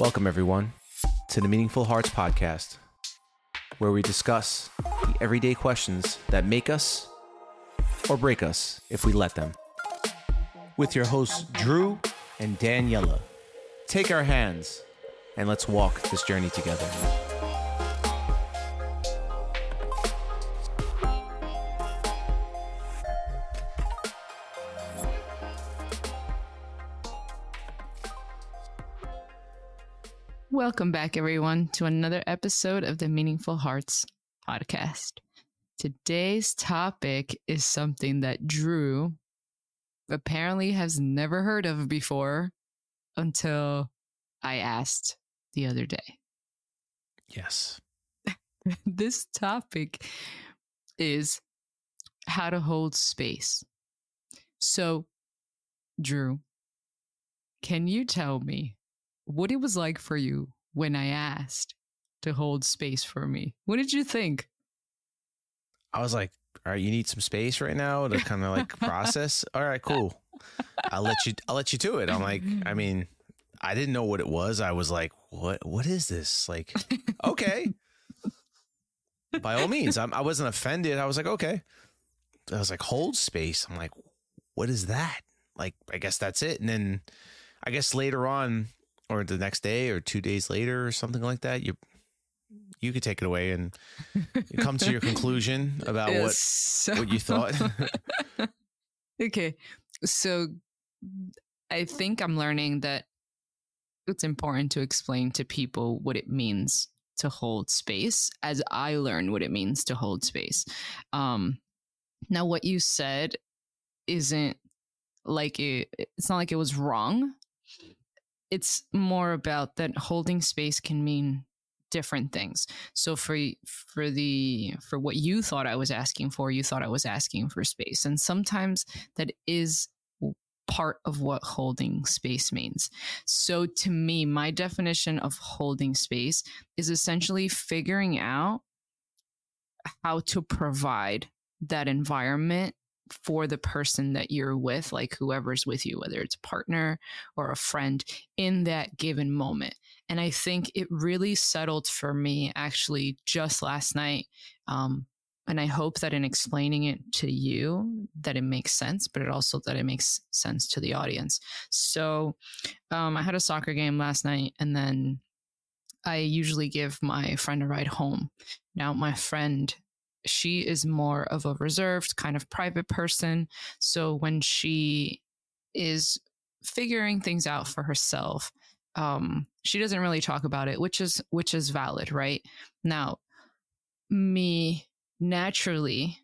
Welcome, everyone, to the Meaningful Hearts podcast, where we discuss the everyday questions that make us or break us if we let them. With your hosts, Drew and Daniela. Take our hands and let's walk this journey together. Welcome back, everyone, to another episode of the Meaningful Hearts podcast. Today's topic is something that Drew apparently has never heard of before until I asked the other day. Yes. this topic is how to hold space. So, Drew, can you tell me what it was like for you when I asked to hold space for me? What did you think? I was like, all right, you need some space right now to kind of like process. All right, cool. I'll let you I'll let you do it. I'm like, I mean, I didn't know what it was. I was like, what what is this? Like, okay. By all means. I'm, I wasn't offended. I was like, okay. I was like, hold space. I'm like, what is that? Like, I guess that's it. And then I guess later on, or the next day or two days later or something like that, you you could take it away and come to your conclusion about what so- what you thought. okay. So I think I'm learning that it's important to explain to people what it means to hold space as I learn what it means to hold space. Um, now, what you said isn't like it, it's not like it was wrong. It's more about that holding space can mean different things. So for for the for what you thought I was asking for, you thought I was asking for space. And sometimes that is part of what holding space means. So to me, my definition of holding space is essentially figuring out how to provide that environment for the person that you're with, like whoever's with you, whether it's a partner or a friend, in that given moment. And I think it really settled for me actually just last night. Um, and I hope that in explaining it to you, that it makes sense, but it also that it makes sense to the audience. So um, I had a soccer game last night, and then I usually give my friend a ride home. Now, my friend she is more of a reserved kind of private person. So when she is figuring things out for herself, um, she doesn't really talk about it, which is which is valid, right? Now, me naturally,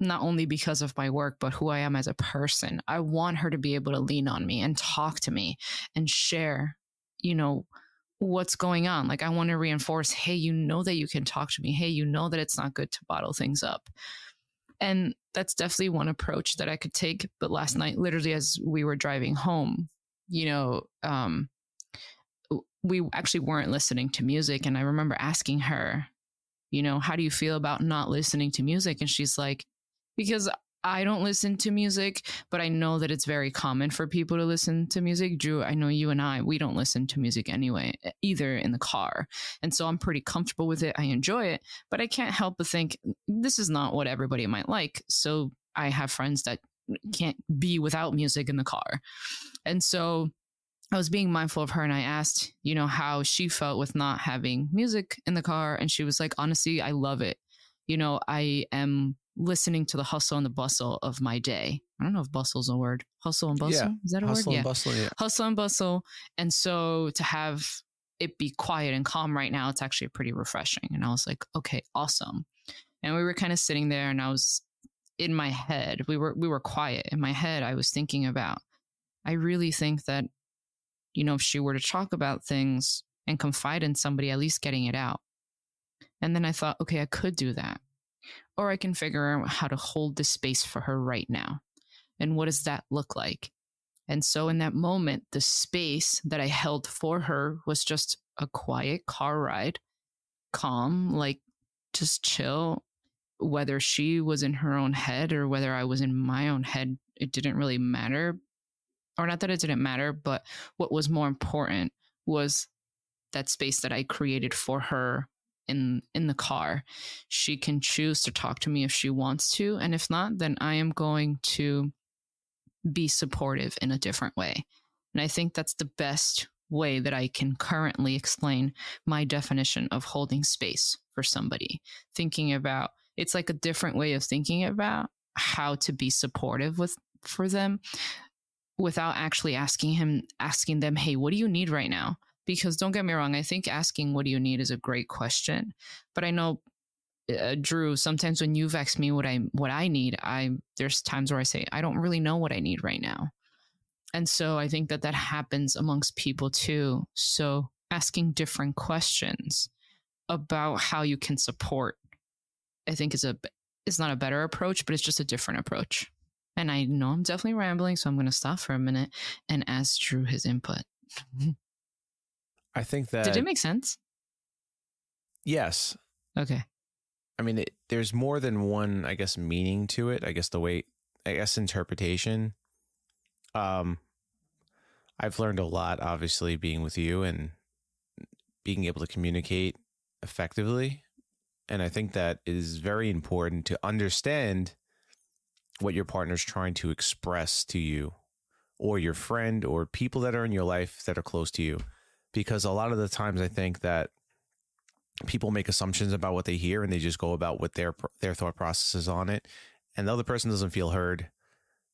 not only because of my work, but who I am as a person, I want her to be able to lean on me and talk to me and share, you know, what's going on. Like, I want to reinforce, hey, you know that you can talk to me. Hey, you know that it's not good to bottle things up. And that's definitely one approach that I could take. But last night, literally, as we were driving home, you know, um, we actually weren't listening to music. And I remember asking her, you know, how do you feel about not listening to music? And she's like, because I don't listen to music, but I know that it's very common for people to listen to music. Drew, I know you and I, we don't listen to music anyway, either in the car. And so I'm pretty comfortable with it. I enjoy it, but I can't help but think this is not what everybody might like. So I have friends that can't be without music in the car. And so I was being mindful of her and I asked, you know, how she felt with not having music in the car. And she was like, honestly, I love it. You know, I am listening to the hustle and the bustle of my day. I don't know if bustle is a word. Hustle and bustle? Yeah. Is that a Hustle word? and bustle, yeah. Hustle and bustle. And so to have it be quiet and calm right now, it's actually pretty refreshing. And I was like, okay, awesome. And we were kind of sitting there and I was in my head, we were we were quiet. In my head, I was thinking about, I really think that you know, if she were to talk about things and confide in somebody, at least getting it out. And then I thought, okay, I could do that. Or I can figure out how to hold the space for her right now. And what does that look like? And so in that moment, the space that I held for her was just a quiet car ride, calm, like just chill. Whether she was in her own head or whether I was in my own head, it didn't really matter or not that it didn't matter, but what was more important was that space that I created for her in in the car. She can choose to talk to me if she wants to, and if not, then I am going to be supportive in a different way. And I think that's the best way that I can currently explain my definition of holding space for somebody. Thinking about it's like a different way of thinking about how to be supportive with for them without actually asking him asking them, "Hey, what do you need right now?" Because don't get me wrong, I think asking what do you need is a great question, but I know uh, Drew, sometimes when you've asked me what I what I need, I there's times where I say I don't really know what I need right now. And so I think that that happens amongst people too. So asking different questions about how you can support, I think is a is not a better approach, but it's just a different approach. And I know I'm definitely rambling, so I'm going to stop for a minute and ask Drew his input. I think that Did it make sense? yes. Okay. I mean, it, there's more than one, I guess, meaning to it. I guess the way, I guess, interpretation. Um, I've learned a lot, obviously, being with you and being able to communicate effectively. And I think that it is very important to understand what your partner's trying to express to you or your friend or people that are in your life that are close to you. Because a lot of the times I think that people make assumptions about what they hear and they just go about what their their thought processes on it. And the other person doesn't feel heard.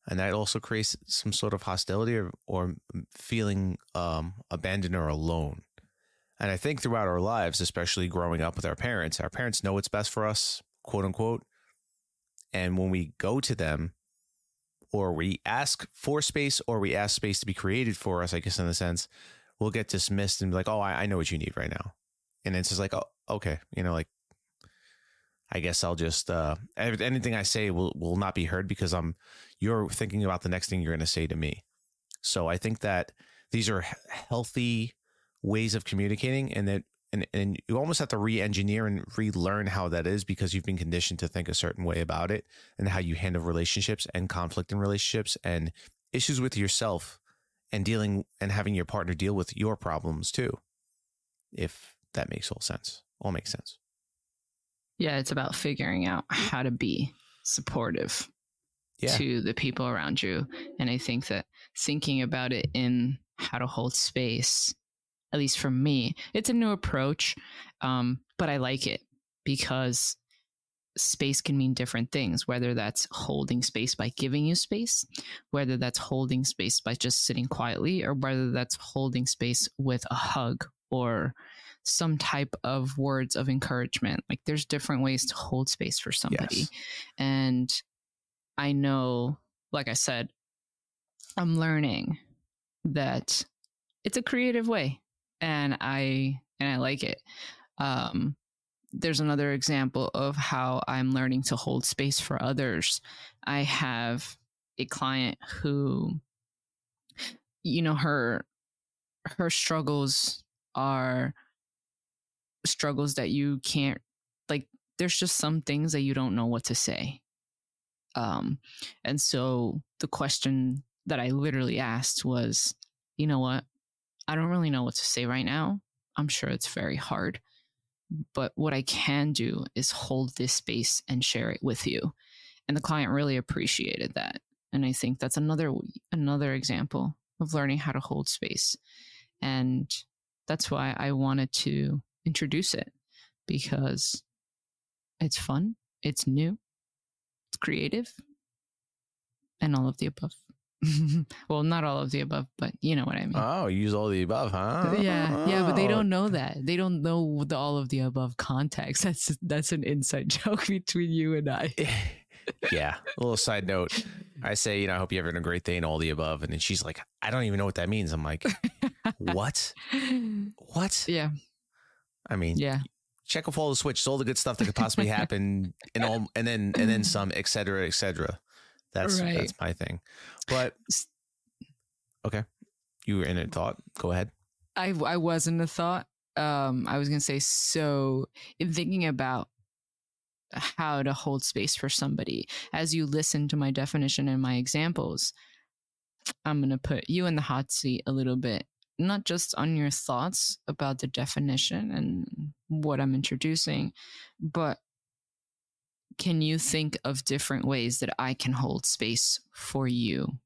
And that also creates some sort of hostility or, or feeling um, abandoned or alone. And i think throughout our lives especially growing up with our parents our parents know what's best for us quote unquote. And when we go to them or we ask for space or we ask space to be created for us i guess in a sense we'll get dismissed and be like oh i, I know what you need right now. And it's just like oh okay. You know like i guess i'll just uh anything i say will will not be heard because i'm you're thinking about the next thing you're going to say to me. So i think that these are healthy ways of communicating and that and, and you almost have to re-engineer and relearn how that is because you've been conditioned to think a certain way about it and how you handle relationships and conflict in relationships and issues with yourself and dealing and having your partner deal with your problems too if that makes all sense. All makes sense. Yeah, it's about figuring out how to be supportive Yeah. to the people around you. And I think that thinking about it in how to hold space, at least for me, it's a new approach, um, but I like it because space can mean different things, whether that's holding space by giving you space, whether that's holding space by just sitting quietly, or whether that's holding space with a hug or some type of words of encouragement. Like there's different ways to hold space for somebody. Yes. And I know, like I said, I'm learning that it's a creative way and I and I like it. Um there's another example of how I'm learning to hold space for others. I have a client who you know her her struggles are struggles that you can't like there's just some things that you don't know what to say. Um and so the question that i literally asked was you know what? I don't really know what to say right now. I'm sure it's very hard but what i can do is hold this space and share it with you. And the client really appreciated that. And i think that's another another example of learning how to hold space. And that's why i wanted to introduce it because it's fun, it's new, it's creative, and all of the above. well, not all of the above, but you know what I mean. Oh, use all the above, huh? yeah, yeah, but they Oh. don't know that. They don't know the all of the above context. That's that's an inside joke between you and I. yeah. A little side note. I say, you know, I hope you're having a great day and all the above. And then she's like, I don't even know what that means. I'm like, what? What? yeah, I mean, yeah, check off all the switches, all the good stuff that could possibly happen, and all, and then and then some, et cetera, et cetera. That's Right. that's my thing. But okay, you were in a thought. Go ahead. I I was in a thought. Um, I was gonna say so. In thinking about how to hold space for somebody, as you listen to my definition and my examples, I'm gonna put you in the hot seat a little bit not just on your thoughts about the definition and what I'm introducing, but can you think of different ways that I can hold space for you?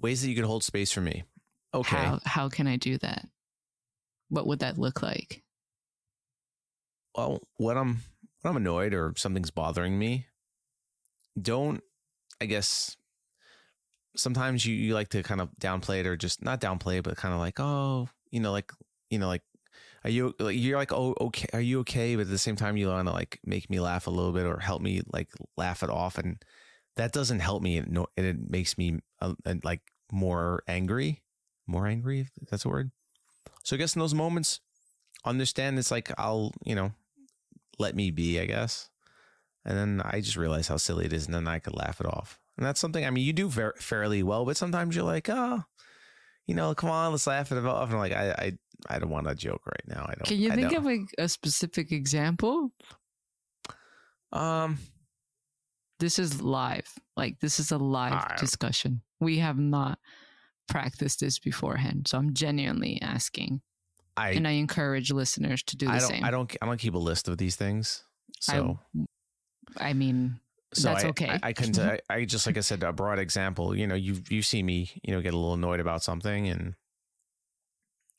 Ways that you can hold space for me. Okay. How how can I do that? What would that look like? Well, when I'm when I'm annoyed or something's bothering me, don't I guess sometimes you, you like to kind of downplay it or just not downplay it, but kind of like, oh, you know, like you know, like are you like you're like oh okay are you okay but at the same time you want to like make me laugh a little bit or help me like laugh it off and that doesn't help me and it makes me uh, like more angry more angry if that's a word. So i guess in those moments understand it's like i'll you know let me be i guess. And then i just realize how silly it is and then i could laugh it off. And that's something i mean you do ver- fairly well but sometimes you're like oh you know come on let's laugh it off. And I'm like i i I don't want to joke right now. I don't. Can you I think don't. of a, a specific example? Um, This is live. Like this is a live I- discussion. We have not practiced this beforehand, so I'm genuinely asking, I and I encourage listeners to do the I don't same. I don't I don't keep a list of these things. So I mean, so that's I, okay. I, I couldn't. I, I just like I said a broad example. You know, you you see me you know get a little annoyed about something and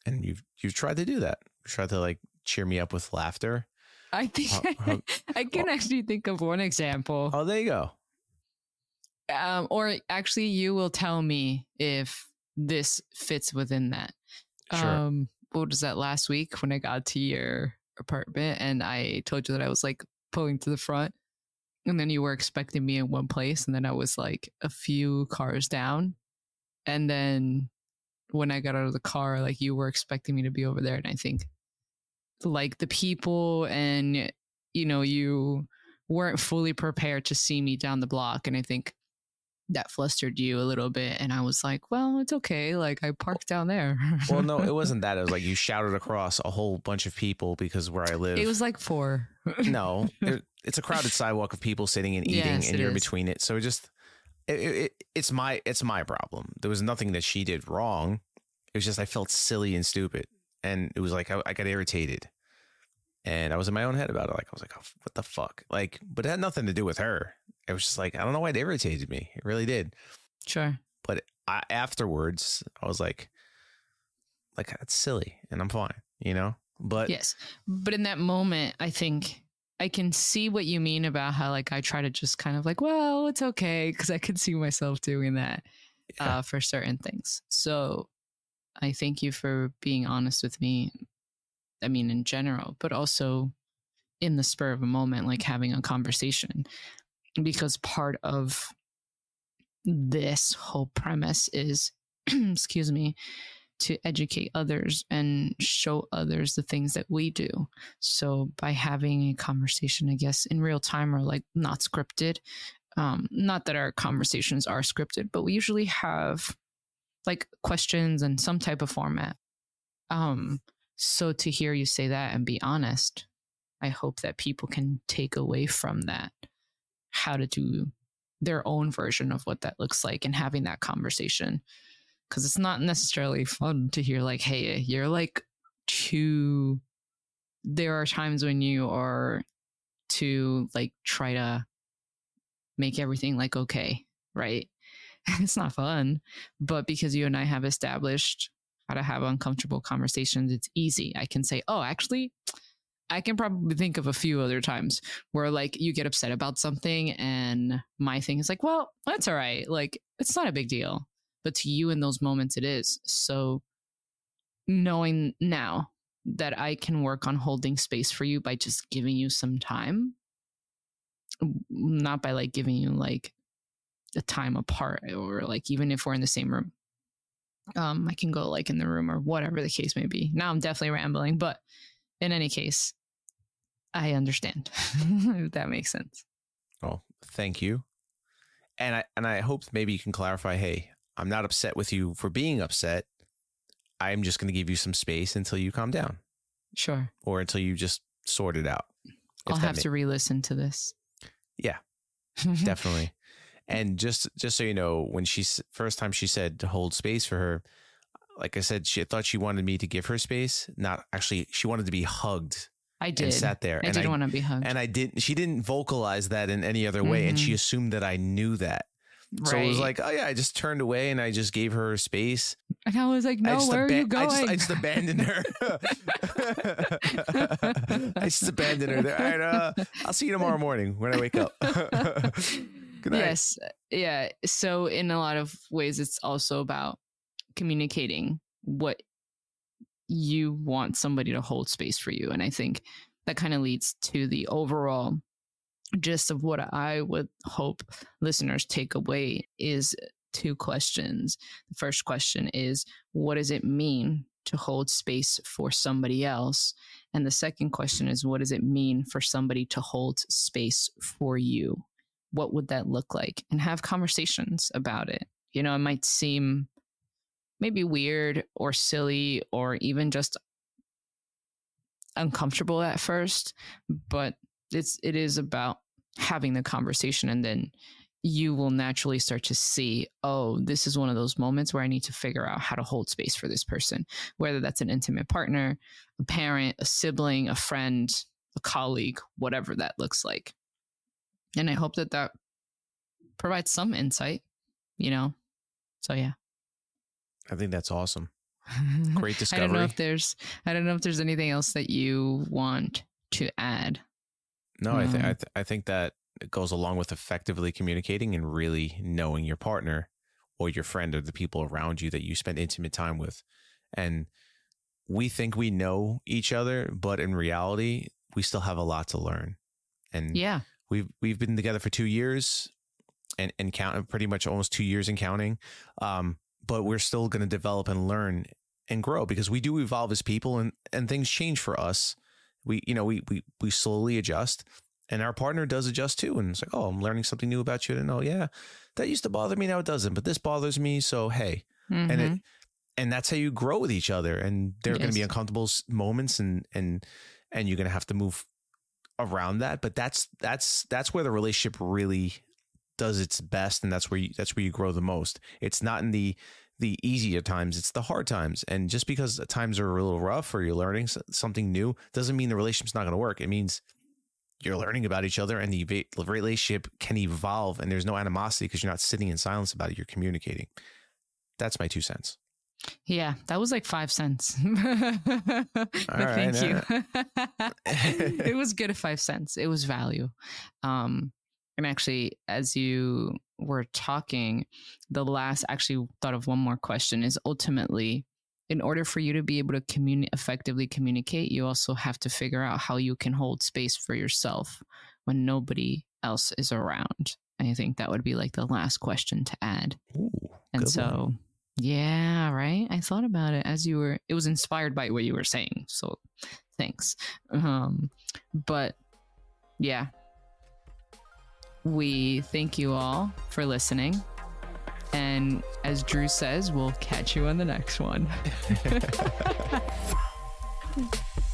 and you've you've tried to do that. You tried to like cheer me up with laughter. I think Uh, uh, I can actually think of one example. Oh, there you go. um, or actually you will tell me if this fits within that Sure. um what was that last week when i got to your apartment and i told you that i was like pulling to the front and then you were expecting me in one place and then i was like a few cars down and then when i got out of the car like you were expecting me to be over there and i think like the people and you know you weren't fully prepared to see me down the block and i think that flustered you a little bit and i was like well it's okay like i parked down there well, no, it wasn't that. It was like you shouted across a whole bunch of people because where I live. it was like four no, it's a crowded sidewalk of people sitting and eating, Yes, and you're is. between it. So it just, it, it, it's my it's my problem. There was nothing that she did wrong. It was just I felt silly and stupid, and it was like I, I got irritated, and I was in my own head about it. Like I was like, oh, what the fuck? Like, but it had nothing to do with her. It was just like I don't know why it irritated me. It really did. sure But I, afterwards, I was like, like that's silly, and I'm fine, you know. But yes but in that moment i think i can see what you mean about how like i try to just kind of like well it's okay because i could see myself doing that Yeah. uh, for certain things so i thank you for being honest with me i mean in general but also in the spur of a moment like having a conversation because part of this whole premise is excuse me to educate others and show others the things that we do. So by having a conversation i guess in real time or like not scripted um not that our conversations are scripted but we usually have like questions and some type of format. Um so to hear you say that and be honest i hope that people can take away from that how to do their own version of what that looks like and having that conversation because it's not necessarily fun to hear like hey you're like too there are times when you are to like try to make everything like okay right? It's not fun but because you and i have established how to have uncomfortable conversations it's easy. I can say oh actually i can probably think of a few other times where like you get upset about something and my thing is like well that's all right. Like it's not a big deal but to you in those moments it is. So knowing now that i can work on holding space for you by just giving you some time not by like giving you like a time apart or like even if we're in the same room um i can go like in the room or whatever the case may be. Now i'm definitely rambling but in any case i understand if that makes sense. Well, thank you. And I and I hope maybe you can clarify, hey, I'm not upset with you for being upset. I'm just going to give you some space until you calm down sure or until you just sort it out. I'll have ma- to re-listen to this Yeah. definitely. And just just so you know, when she first time she said to hold space for her, like I said, she thought she wanted me to give her space. Not actually, she wanted to be hugged I did. and sat there. I and did I want to be hugged. and I didn't. She didn't vocalize that in any other way, and she Mhm. assumed that I knew that. So it was like, oh yeah, I just turned away and I just gave her space. and I was like, no, where are you going? I just, I just abandoned her. I just abandoned her. There. All right, uh, I'll see you tomorrow morning when I wake up. Good night. Yes. Yeah. So, in a lot of ways, it's also about communicating what you want somebody to hold space for you. And I think that kind of leads to the overall gist of what I would hope listeners take away is two questions. The first question is what does it mean to hold space for somebody else? And the second question is what does it mean for somebody to hold space for you? What would that look like? And have conversations about it. You know, it might seem maybe weird or silly or even just uncomfortable at first, but it's it is about having the conversation and then you will naturally start to see, oh, this is one of those moments where I need to figure out how to hold space for this person, whether that's an intimate partner, a parent, a sibling, a friend, a colleague, whatever that looks like. And I hope that that provides some insight, you know? So, yeah. I think that's awesome. Great discovery. I don't know if there's I don't know if there's anything else that you want to add. No, I think I, Um, th- I think that goes along with effectively communicating and really knowing your partner or your friend or the people around you that you spend intimate time with. And we think we know each other, but in reality, we still have a lot to learn. And Yeah. we've we've been together for two years and and count pretty much almost two years and counting. Um, but we're still going to develop and learn and grow because we do evolve as people and and things change for us. We you know we we we slowly adjust and our partner does adjust too. And it's like oh I'm learning something new about you and oh yeah that used to bother me now it doesn't but this bothers me so hey and Mhm. it and that's how you grow with each other and there are going to be uncomfortable moments and and and you're going to have to move around that but that's that's that's where the relationship really does its best and that's where you that's where you grow the most it's not in the the easier times it's the hard times and just because times are a little rough or you're learning something new doesn't mean the relationship's not going to work it means you're learning about each other and the relationship can evolve and there's no animosity because you're not sitting in silence about it you're communicating that's my two cents Yeah, that was like five cents. but right, thank you. it was good at five cents. It was value. Um, and actually, as you were talking, the last actually thought of one more question is ultimately, in order for you to be able to communi- effectively communicate, you also have to figure out how you can hold space for yourself when nobody else is around. I think that would be like the last question to add. Ooh, And so, one. yeah, right. I thought about it as you were. It was inspired by what you were saying. So, thanks. Um, but yeah, we thank you all for listening. And as Drew says, we'll catch you on the next one.